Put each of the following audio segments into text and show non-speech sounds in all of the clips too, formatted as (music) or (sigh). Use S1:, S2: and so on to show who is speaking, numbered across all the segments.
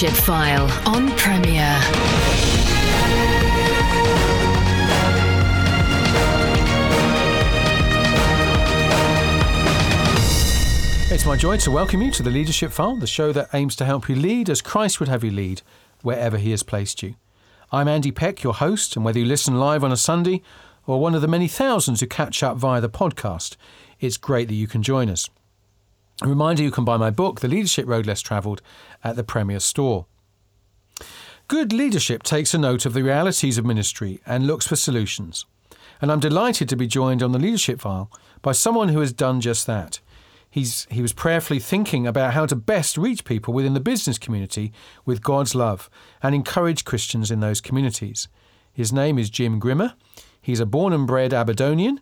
S1: Leadership File on Premier.
S2: It's my joy to welcome you to the Leadership File, the show that aims to help you lead as Christ would have you lead wherever He has placed you. I'm Andy Peck, your host, and whether you listen live on a Sunday or one of the many thousands who catch up via the podcast, it's great that you can join us. A reminder you can buy my book, The Leadership Road Less Travelled, at the Premier Store. Good leadership takes a note of the realities of ministry and looks for solutions. And I'm delighted to be joined on the Leadership File by someone who has done just that. He's, he was prayerfully thinking about how to best reach people within the business community with God's love and encourage Christians in those communities. His name is Jim Grimmer. He's a born and bred Aberdonian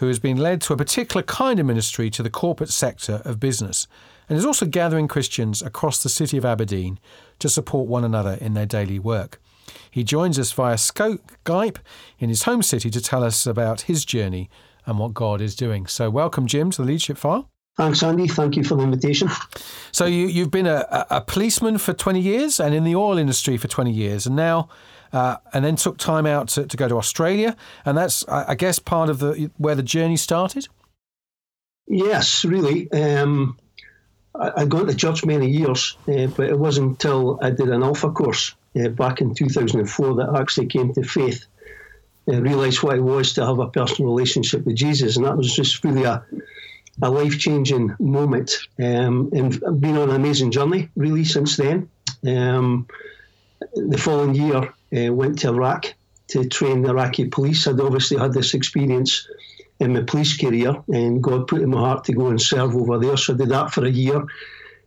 S2: who has been led to a particular kind of ministry to the corporate sector of business and is also gathering Christians across the city of Aberdeen to support one another in their daily work. He joins us via Skype in his home city to tell us about his journey and what God is doing. So, welcome, Jim, to the Leadership File.
S3: Thanks, Andy. Thank you for the invitation.
S2: So you, you've been a, a policeman for 20 years and in the oil industry for 20 years, and now, uh, and then took time out to, to go to Australia, and that's, I, I guess, part of the where the journey started.
S3: Yes, really. Um, I, I'd gone to church many years, uh, but it wasn't until I did an Alpha course uh, back in 2004 that I actually came to faith. and realised what it was to have a personal relationship with Jesus, and that was just really a a life changing moment. Um, and I've been on an amazing journey really since then. Um, the following year, uh, went to Iraq to train the Iraqi police. I'd obviously had this experience in my police career, and God put in my heart to go and serve over there. So I did that for a year,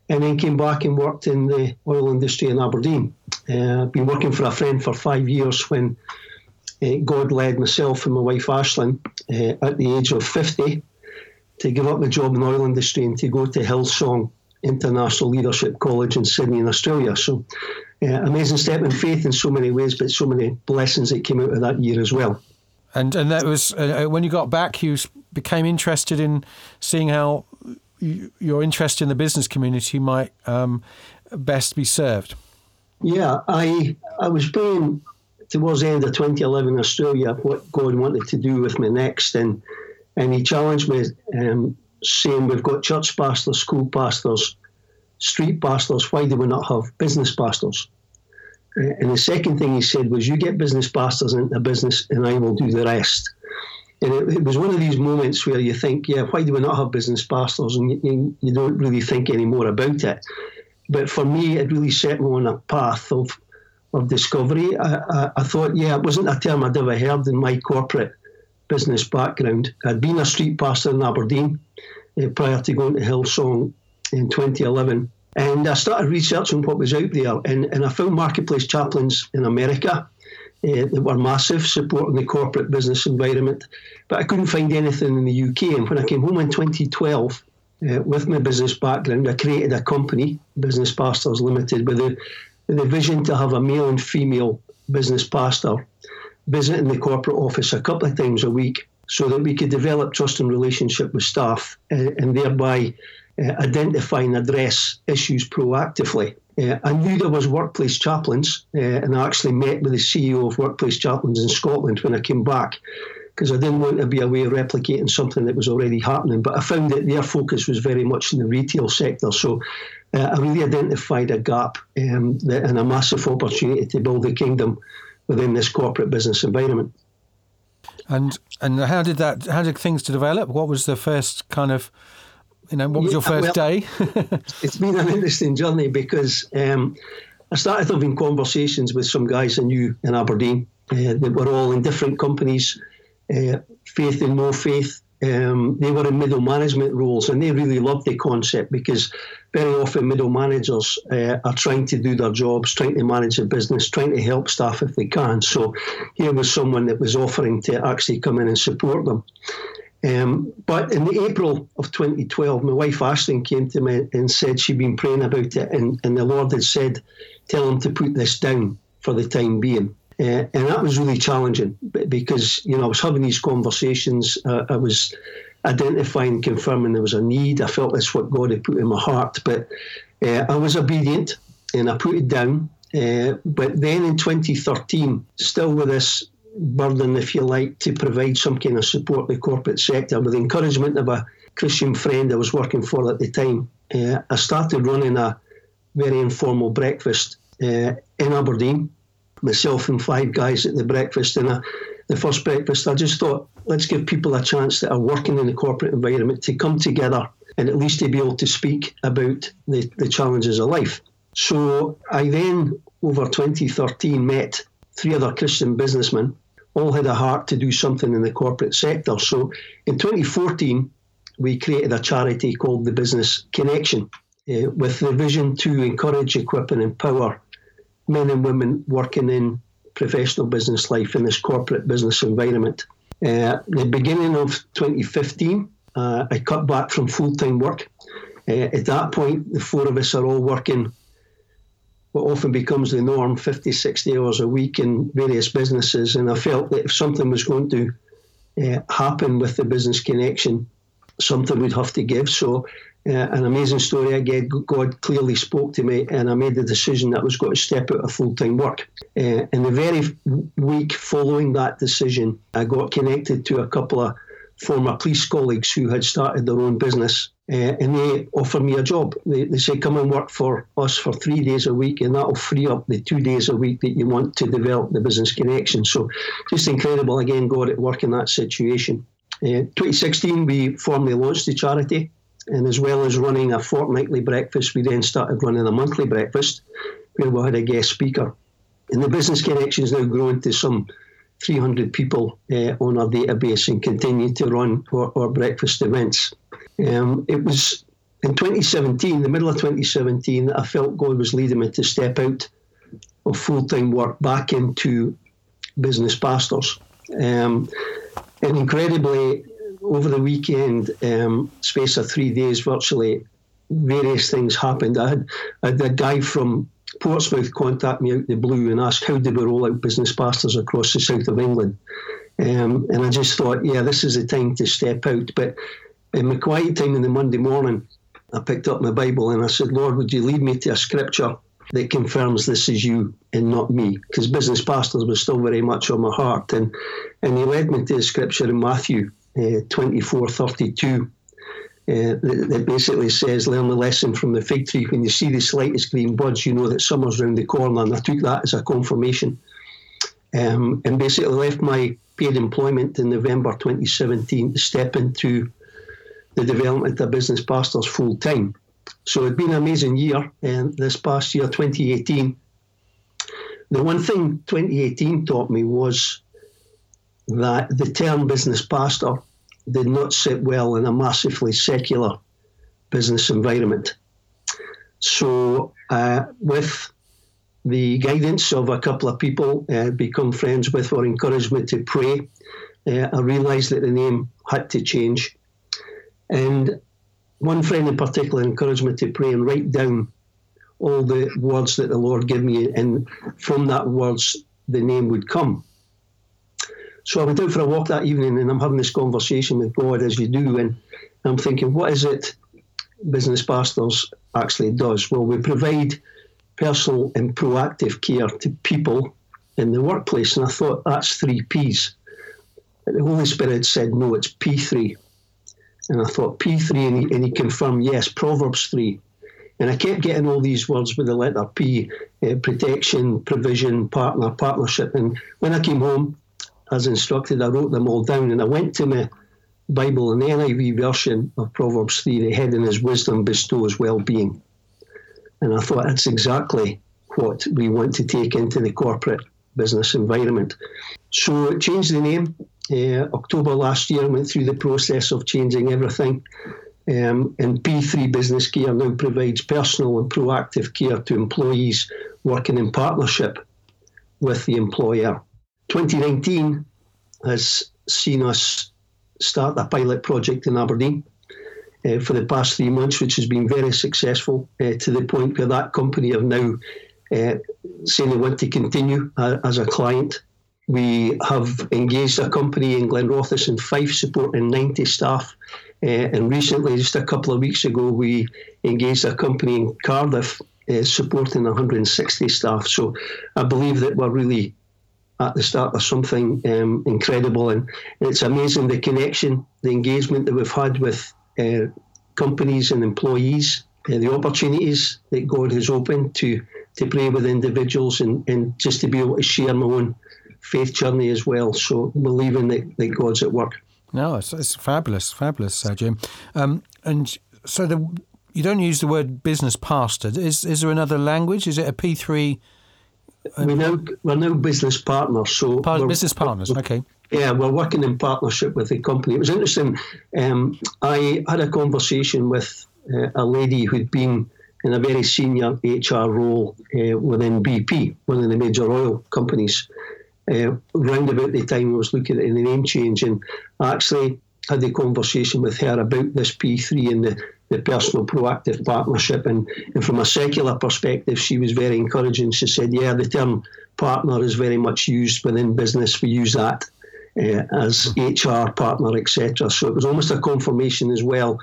S3: and then came back and worked in the oil industry in Aberdeen. Uh, I've been working for a friend for five years when uh, God led myself and my wife Ashlyn uh, at the age of 50 to give up my job in the oil industry and to go to Hillsong International Leadership College in Sydney, in Australia. So, uh, amazing step in faith in so many ways, but so many blessings that came out of that year as well.
S2: And and that was uh, uh when you got back, you became interested in seeing how you, your interest in the business community might um, best be served.
S3: Yeah, I I was praying towards the end of 2011 Australia what God wanted to do with me next, and and he challenged me, um, saying, We've got church pastors, school pastors, street pastors. Why do we not have business pastors? Uh, and the second thing he said was, You get business pastors into business, and I will do the rest. And it, it, was one of these moments where you think, Yeah, why do we not have business pastors? And you, you don't really think any more about it. But for me, it really set me on a path of of discovery. I, I, I, thought, yeah, it wasn't a term I'd ever heard in my corporate business background. I'd been a street pastor in Aberdeen uh, prior to going to Hillsong in 2011. And I started researching what was out there, and, and I found marketplace chaplains in America uh, that were massive, supporting the corporate business environment. But I couldn't find anything in the UK. And when I came home in 2012, uh, with my business background, I created a company, Business Pastors Limited, with the, with the vision to have a male and female business pastor visiting the corporate office a couple of times a week so that we could develop trust and relationship with staff uh, and thereby uh, identify and address issues proactively. Uh, I knew there was workplace chaplains, and I actually met with the CEO of Workplace Chaplains in Scotland when I came back because I didn't want to be a way of replicating something that was already happening. But I found that their focus was very much in the retail sector, so I really identified a gap um, and a massive opportunity to build the kingdom within this corporate business environment.
S2: And and how did that? How did things to develop? What was the first kind of, you know, what was yeah, your first well, day? (laughs)
S3: it's been an interesting journey because um, I started having conversations with some guys I knew in Aberdeen uh, that were all in different companies, uh, faith and no faith, um, they were in middle management roles and they really loved the concept because very often middle managers uh, are trying to do their jobs, trying to manage a business, trying to help staff if they can. So here was someone that was offering to actually come in and support them. Um, but in the April of 2012, my wife Ashlyn came to me and said she'd been praying about it, and, and the Lord had said, Tell him to put this down for the time being. Uh, and that was really challenging because, you know, I was having these conversations. Uh, I was identifying, confirming there was a need. I felt that's what God had put in my heart. But uh, I was obedient and I put it down. Uh, but then in 2013, still with this burden, if you like, to provide some kind of support to the corporate sector with the encouragement of a Christian friend I was working for at the time, uh, I started running a very informal breakfast in Aberdeen. Myself and five guys at the breakfast, and the first breakfast, I just thought, let's give people a chance that are working in the corporate environment to come together and at least to be able to speak about the, the challenges of life. So I then, over 2013, met three other Christian businessmen, all had a heart to do something in the corporate sector. So in 2014, we created a charity called the Business Connection uh, with the vision to encourage, equip, and empower men and women working in professional business life in this corporate business environment. Uh, the beginning of 2015, uh, I cut back from full time work. Uh, at that point, the four of us are all working what often becomes the norm 50, 60 hours a week in various businesses. And I felt that if something was going to uh, happen with the business connection, something we'd have to give. So uh, an amazing story again. God clearly spoke to me, and I made the decision that I was going to step out of full time work. Uh, in the very week following that decision, I got connected to a couple of former police colleagues who had started their own business. Uh, and they offered me a job. They, they say, come and work for us for three days a week, and that'll free up the two days a week that you want to develop the business connection. So, just incredible again, God at work in that situation. Uh, 2016, we formally launched the charity. And as well as running a fortnightly breakfast, we then started running a monthly breakfast where we had a guest speaker. And the business connections now grown to some 300 people uh, on our database and continue to run our, our breakfast events. Um, it was in 2017, the middle of 2017, that I felt God was leading me to step out of full time work back into business pastors. Um, and incredibly, over the weekend, um, space of three days, virtually various things happened. I had, I had a guy from Portsmouth contact me out the blue and ask how did we roll out business pastors across the south of England. Um, and I just thought, yeah, this is the time to step out. But in my quiet time in the Monday morning, I picked up my Bible and I said, Lord, would you lead me to a scripture that confirms this is you and not me? Because business pastors was still very much on my heart. And, and he led me to a scripture in Matthew uh, 24 32. Uh, that, basically says, learn the lesson from the fig tree. When you see the slightest green buds, you know that summer's round the corner. And I took that as a confirmation. Um, and basically left my paid employment in November 2017 to step into the development of business pastors full time. So it's been an amazing year. And this past year, 2018, the one thing 2018 taught me was that the term business pastor did not sit well in a massively secular business environment. So, uh, with the guidance of a couple of people, uh, become friends with or encouraged me to pray, uh, I realised that the name had to change. And one friend in particular encouraged me to pray and write down all the words that the Lord gave me, and from that words, the name would come. So I went out for a walk that evening and I'm having this conversation with God as you do. And I'm thinking, what is it business pastors actually does? Well, we provide personal and proactive care to people in the workplace. And I thought that's three P's. The Holy Spirit said, no, it's P3. And I thought P3, and he, and he confirmed, yes, Proverbs 3. And I kept getting all these words with the letter P uh, protection, provision, partner, partnership. And when I came home, as instructed, I wrote them all down and I went to my Bible and the NIV version of Proverbs 3, the heading is Wisdom bestows well being. And I thought that's exactly what we want to take into the corporate business environment. So it changed the name. Uh, October last year, went through the process of changing everything. Um, and P3 Business Care now provides personal and proactive care to employees working in partnership with the employer. 2019 has seen us start a pilot project in Aberdeen uh, for the past three months, which has been very successful uh, to the point where that company have now uh, saying they want to continue uh, as a client. We have engaged a company in Glenrothes and Fife supporting 90 staff. Uh, and recently, just a couple of weeks ago, we engaged a company in Cardiff uh, supporting 160 staff. So I believe that we're really at the start of something um, incredible, and it's amazing the connection, the engagement that we've had with uh, companies and employees, uh, the opportunities that God has opened to to pray with individuals, and, and just to be able to share my own faith journey as well. So believing that, that God's at work.
S2: No, it's, it's fabulous, fabulous, uh, Jim. Um, and so the you don't use the word business pastor. Is is there another language? Is it a P three?
S3: We now we're now business partners. So
S2: Part, business partners. Okay.
S3: Yeah, we're working in partnership with the company. It was interesting. Um, I had a conversation with uh, a lady who'd been in a very senior HR role uh, within BP, one of the major oil companies. Uh, round about the time I was looking at the name change, and actually had the conversation with her about this P3 and the, the personal proactive partnership. And, and from a secular perspective, she was very encouraging. She said, Yeah, the term partner is very much used within business. We use that uh, as HR partner, etc. So it was almost a confirmation as well.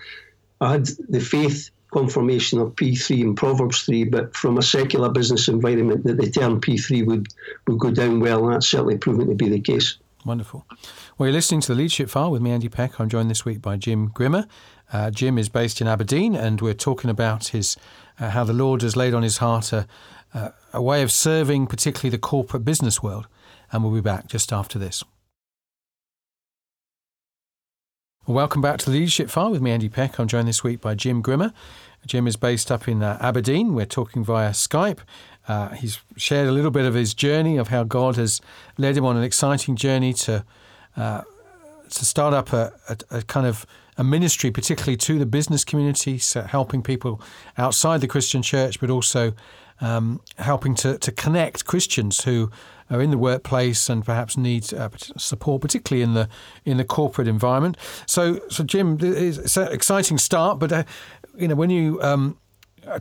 S3: I had the faith confirmation of P3 in Proverbs 3, but from a secular business environment, that the term P3 would, would go down well, and that's certainly proven to be the case.
S2: Wonderful. Well, you're listening to the Leadership File with me, Andy Peck. I'm joined this week by Jim Grimmer. Uh, Jim is based in Aberdeen, and we're talking about his uh, how the Lord has laid on his heart a, uh, a way of serving, particularly the corporate business world. And we'll be back just after this. Welcome back to the Leadership File with me, Andy Peck. I'm joined this week by Jim Grimmer. Jim is based up in uh, Aberdeen. We're talking via Skype. Uh, he's shared a little bit of his journey of how God has led him on an exciting journey to uh, to start up a, a, a, kind of a ministry, particularly to the business community, so helping people outside the Christian church, but also um, helping to, to connect Christians who in the workplace and perhaps need uh, support, particularly in the in the corporate environment. So, so Jim, it's an exciting start, but uh, you know when you um,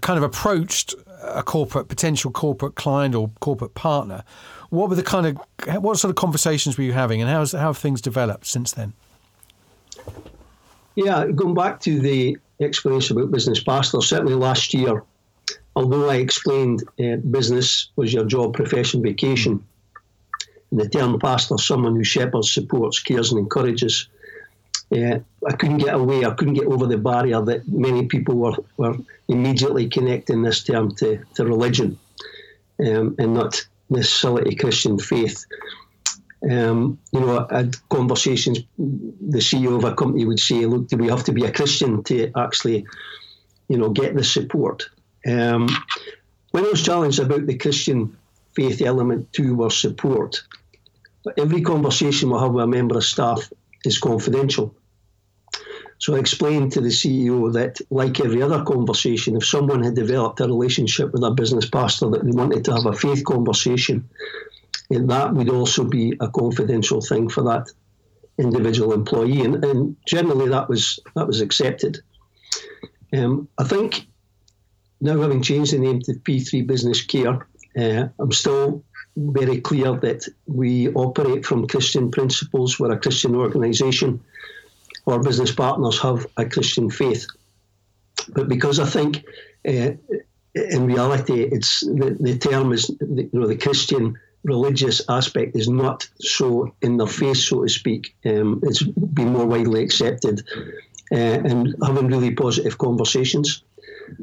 S2: kind of approached a corporate potential corporate client or corporate partner, what were the kind of what sort of conversations were you having, and how's how have things developed since then?
S3: Yeah, going back to the explanation about business pastor, certainly last year, although I explained uh, business was your job, profession, vacation, the term pastor, someone who shepherds, supports, cares, and encourages. Uh, I couldn't get away. I couldn't get over the barrier that many people were, were immediately connecting this term to, to religion um, and not necessarily Christian faith. Um, you know, I had conversations. The CEO of a company would say, "Look, do we have to be a Christian to actually, you know, get the support?" Um, when I was challenged about the Christian faith element to our support, every conversation we have with a member of staff is confidential. So I explained to the CEO that, like every other conversation, if someone had developed a relationship with a business pastor that they wanted to have a faith conversation, that would also be a confidential thing for that individual employee, and, and generally that was that was accepted. Um, I think now having changed the name to P3 Business Care, uh, I'm still very clear that we operate from Christian principles. We're a Christian organisation. Our business partners have a Christian faith. But because I think uh, in reality, it's the, the term is you know the Christian religious aspect is not so in their face, so to speak. Um, it's been more widely accepted, uh, and having really positive conversations.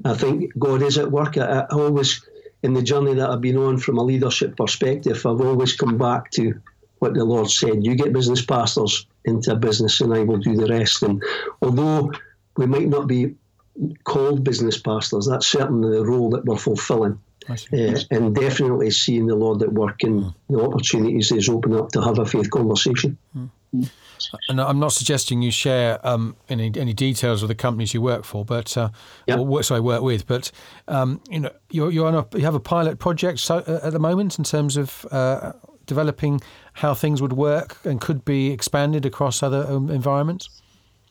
S3: I think God is at work. I, I always in the journey that I've been on from a leadership perspective, I've always come back to what the Lord said. You get business pastors into a business, and I will do the rest. And although we might not be called business pastors, that's certainly the role that we're fulfilling. Uh, and definitely seeing the Lord at work and mm. the opportunities He's opened up to have a faith conversation.
S2: Mm. And I'm not suggesting you share um, any any details of the companies you work for, but uh, yep. or sorry, work with. But um, you know, you're, you're on a you have a pilot project so, uh, at the moment in terms of uh, developing how things would work and could be expanded across other um, environments.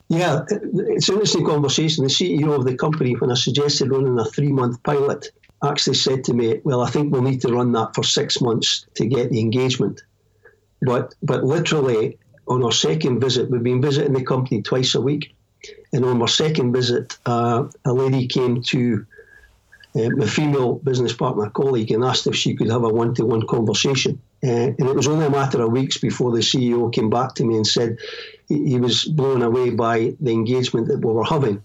S3: Yeah, it's an interesting conversation. The CEO of the company, when I suggested running a three month pilot, actually said to me, "Well, I think we'll need to run that for six months to get the engagement." But but literally on our second visit, we've been visiting the company twice a week. And on our second visit, uh, a lady came to uh, my female business partner colleague and asked if she could have a one to one conversation. Uh, and it was only a matter of weeks before the CEO came back to me and said he, was blown away by the engagement that we were having.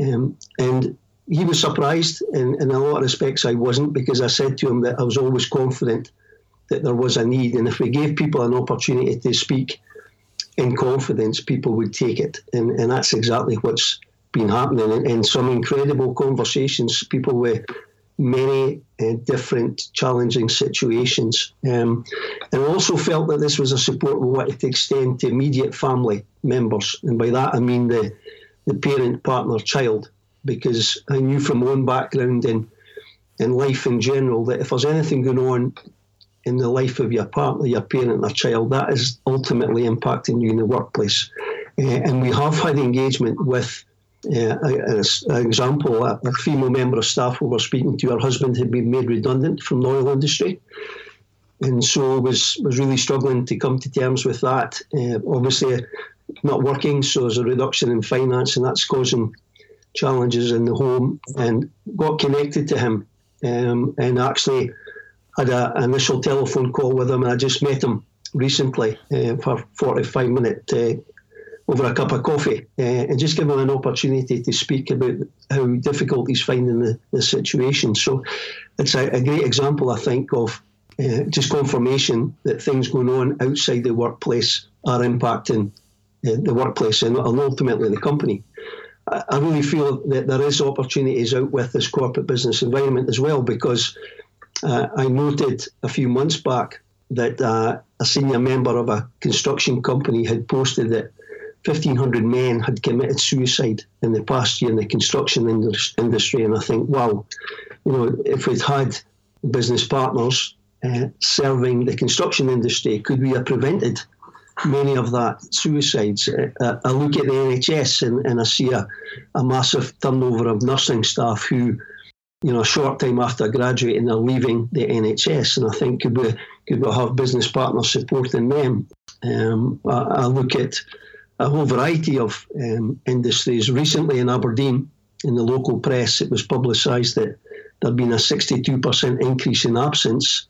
S3: Um, and he was surprised, and in a lot of respects, I wasn't, because I said to him that I was always confident that there was a need. And if we gave people an opportunity to speak in confidence, people would take it. And, and that's exactly what's been happening in, in some incredible conversations, people with many uh, different challenging situations. Um, and I also felt that this was a support we wanted to extend to immediate family members. And by that I mean the, the parent, partner, child, because I knew from my own background in, in life in general that if there's anything going on in the life of your partner, your parent, or child, that is ultimately impacting you in the workplace. Uh, and we have had engagement with uh, an example, a, a, female member of staff who were speaking to, her husband had been made redundant from the oil industry. And so was was really struggling to come to terms with that. Uh, obviously, not working, so there's a reduction in finance, and that's causing challenges in the home. And got connected to him, um, and actually had an initial telephone call with him. And I just met him recently uh, for 45 minute uh, over a cup of coffee uh, and just give him an opportunity to speak about how difficult he's finding the, the situation. So it's a, a great example, I think, of uh, just confirmation that things going on outside the workplace are impacting uh, the workplace and, and, ultimately the company. I, I really feel that there is opportunities out with this corporate business environment as well because uh, I noted a few months back that uh, a senior member of a construction company had posted that 1,500 men had committed suicide in the past year in the construction industry. And I think, wow, you know, if we'd had business partners uh, serving the construction industry, could we have prevented many of that suicides? Uh, I look at the NHS and, and I see a, a massive turnover of nursing staff who you know, a short time after graduating, they're leaving the NHS, and I think could we could we have business partners supporting them? Um, I, I, look at a whole variety of um, industries. Recently in Aberdeen, in the local press, it was publicised that there'd been a 62% increase in absence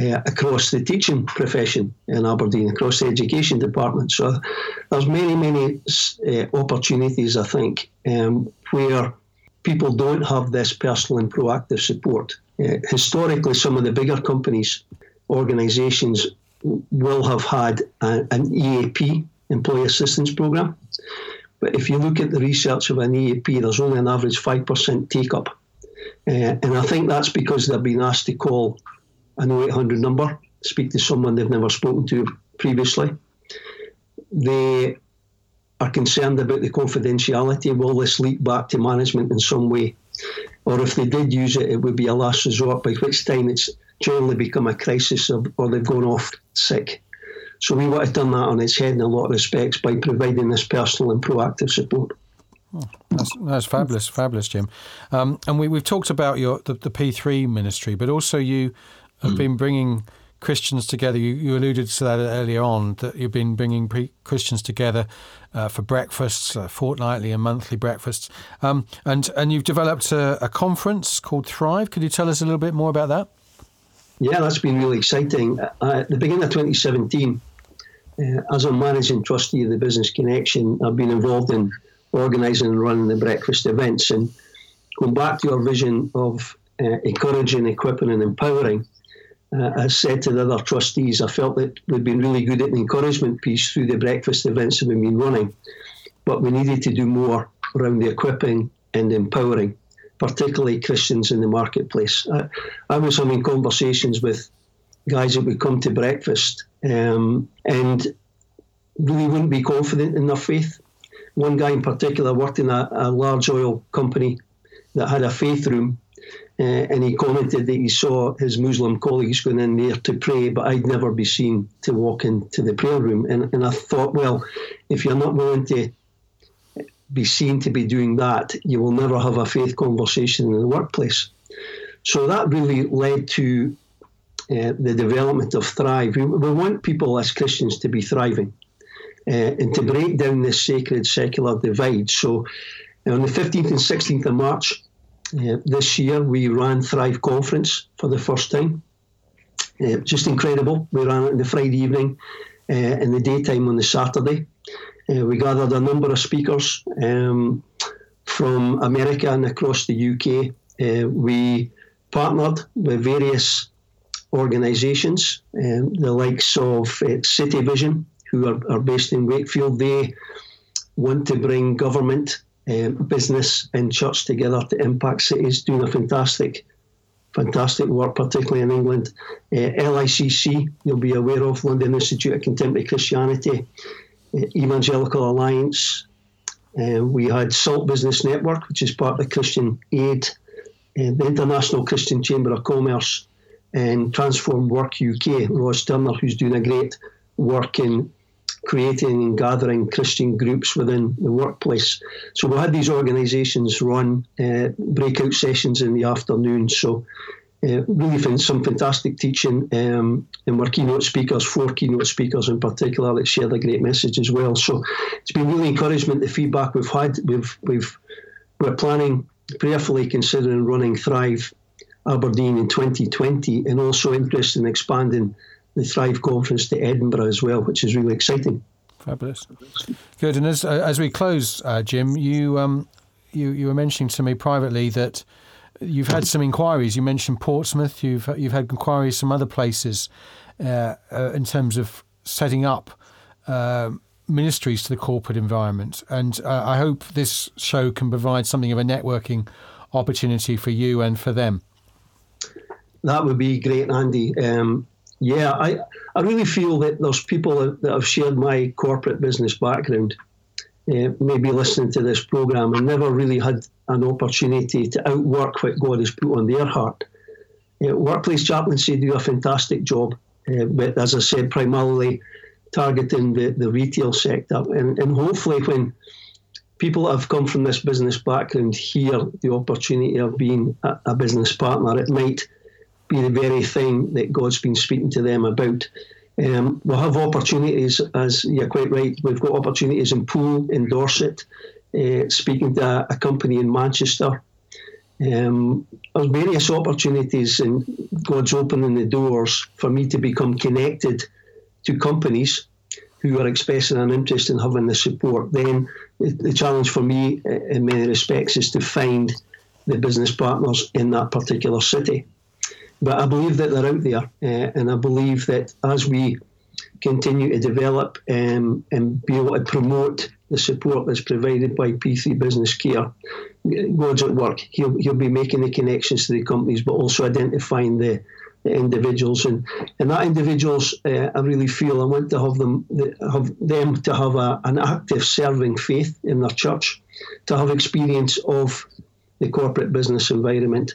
S3: uh, across the teaching profession in Aberdeen, across the education department. So there's many, many uh, opportunities, I think, um, where people don't have this personal and proactive support. Uh, historically, some of the bigger companies, organisations, will have had a, an EAP employee assistance program. But if you look at the research of an EAP, there's only an average 5% take up. Uh, and I think that's because they've been asked to call an 0800 number, speak to someone they've never spoken to previously. They are concerned about the confidentiality. Will this leak back to management in some way? Or if they did use it, it would be a last resort, by which time it's generally become a crisis of, or they've gone off sick. So we want to turn that on its head in a lot of respects by providing this personal and proactive support.
S2: Oh, that's, that's fabulous, fabulous, Jim. Um, and we, we've talked about your the, the P3 ministry, but also you have mm. been bringing Christians together. You, you, alluded to that earlier on that you've been bringing pre- Christians together uh, for breakfasts, uh, fortnightly and monthly breakfasts, um, and and you've developed a, a, conference called Thrive. Could you tell us a little bit more about that?
S3: Yeah, that's been really exciting. Uh, at the beginning of 2017, uh, as a managing trustee of the Business Connection, I've been involved in organising and running the breakfast events. And going back to our vision of uh, encouraging, equipping, and empowering, uh, I said to the other trustees, I felt that we'd been really good at the encouragement piece through the breakfast events that we've been running, but we needed to do more around the equipping and empowering, particularly Christians in the marketplace. I, I was having conversations with guys that would come to breakfast um, and really wouldn't be confident in their faith. One guy in particular worked in a, a large oil company that had a faith room, uh, and he commented that he saw his Muslim colleagues going in there to pray, but I'd never be seen to walk into the prayer room. And, and I thought, well, if you're not willing to be seen to be doing that, you will never have a faith conversation in the workplace. So that really led to uh, the development of Thrive. We, we, want people as Christians to be thriving uh, and to break down this sacred secular divide. So on the 15th and 16th of March, Uh, this year we ran Thrive Conference for the first time. Uh, just incredible. We ran it in the Friday evening, uh, in the daytime on the Saturday. Uh, we gathered a number of speakers um, from America and across the UK. Uh, we partnered with various organisations, um, the likes of uh, City Vision, who are, are, based in Wakefield. They want to bring government, um, business, and church together to impact cities, doing a fantastic, fantastic work, particularly in England. Uh, LICC, you'll be aware of, London Institute of Contemporary Christianity, uh, Evangelical Alliance. Uh, we had Salt Business Network, which is part of Christian Aid, uh, the International Christian Chamber of Commerce, and Transform Work UK, Ross Turner, who's doing a great work in creating and gathering Christian groups within the workplace. So we had these organisations run uh, breakout sessions in the afternoon. So uh, really some fantastic teaching, um, and we're keynote speakers, four keynote speakers in particular that shared a great message as well. So it's been really encouragement. The feedback we've had, we've we've we're planning prayerfully considering running Thrive Aberdeen in 2020, and also interested in expanding the Thrive conference to Edinburgh as well, which is really exciting.
S2: Fabulous, good. And as uh, as we close, uh, Jim, you um, you you were mentioning to me privately that you've had some inquiries. You mentioned Portsmouth. You've you've had inquiries from other places uh, uh, in terms of setting up uh, ministries to the corporate environment. And uh, I hope this show can provide something of a networking opportunity for you and for them.
S3: That would be great, Andy. Um, yeah, I, I really feel that there's people that have shared my corporate business background, uh, maybe listening to this program and never really had an opportunity to outwork what God has put on their heart. Uh, workplace chaplaincy do a fantastic job, uh, but as I said, primarily targeting the, the retail sector. And, and hopefully, when people that have come from this business background hear the opportunity of being a, a business partner, it might be the very thing that God's been speaking to them about. Um, we'll have opportunities, as you're quite right, we've got opportunities in Poole, in Dorset, uh, speaking to a, company in Manchester. Um, there's various opportunities, and God's opening the doors for me to become connected to companies who are expressing an interest in having the support. Then the, the challenge for me, uh, in many respects, is to find the business partners in that particular city. But I believe that they're out there, uh, and I believe that as we continue to develop um, and be able to promote the support that's provided by P3 Business Care, God's at work. He'll, he'll be making the connections to the companies, but also identifying the, the individuals. And, and that individuals, uh, I really feel I want to have them have them to have a, an active serving faith in their church, to have experience of the corporate business environment.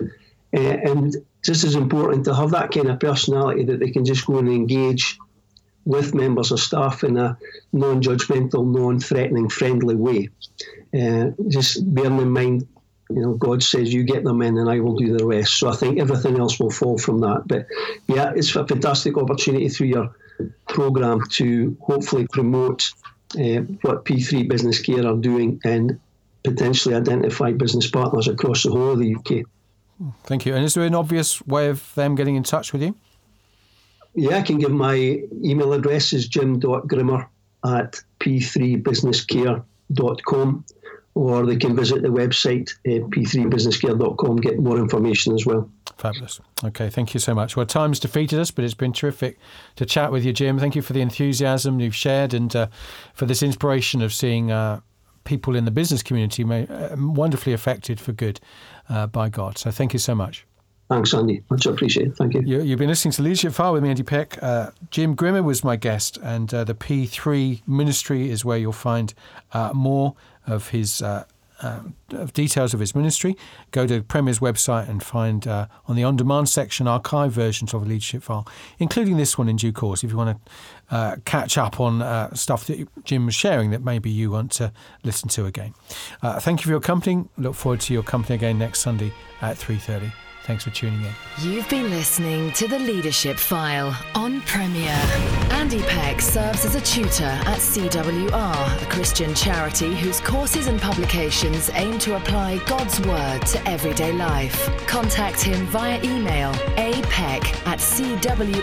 S3: Uh, and just as important to have that kind of personality that they can just go and engage with members of staff in a non-judgmental, non-threatening, friendly way. Uh, just bearing in mind, you know, God says you get them in, and I will do the rest. So I think everything else will fall from that. But yeah, it's a fantastic opportunity through your program to hopefully promote uh, what P3 Business Care are doing and potentially identify business partners across the whole of the UK.
S2: Thank you. And is there an obvious way of them getting in touch with you?
S3: Yeah, I can give my email address is jim.grimmer at p3businesscare.com or they can visit the website uh, p3businesscare.com get more information as well.
S2: Fabulous. Okay, thank you so much. Well, time's defeated us, but it's been terrific to chat with you, Jim. Thank you for the enthusiasm you've shared and uh, for this inspiration of seeing uh, people in the business community may, uh, wonderfully affected for good uh, by God. So thank you so much.
S3: Thanks, Andy. Much appreciated. Thank you. you.
S2: have been listening to Leadership File with me, Andy Peck. Uh, Jim Grimmer was my guest, and uh, the P3 Ministry is where you'll find uh, more of his uh, details of his ministry, go to Premier's website and find uh, on the on demand section archive versions of a leadership file, including this one in due course. If you want to uh, catch up on uh, stuff that Jim was sharing that maybe you want to listen to again. Uh, thank you for your company. Look forward to your company again next Sunday at 3:30. Thanks for tuning in.
S1: You've been listening to The Leadership File on Premier. Andy Peck serves as a tutor at CWR, a Christian charity whose courses and publications aim to apply God's Word to everyday life. Contact him via email apeck at cwr.org.uk.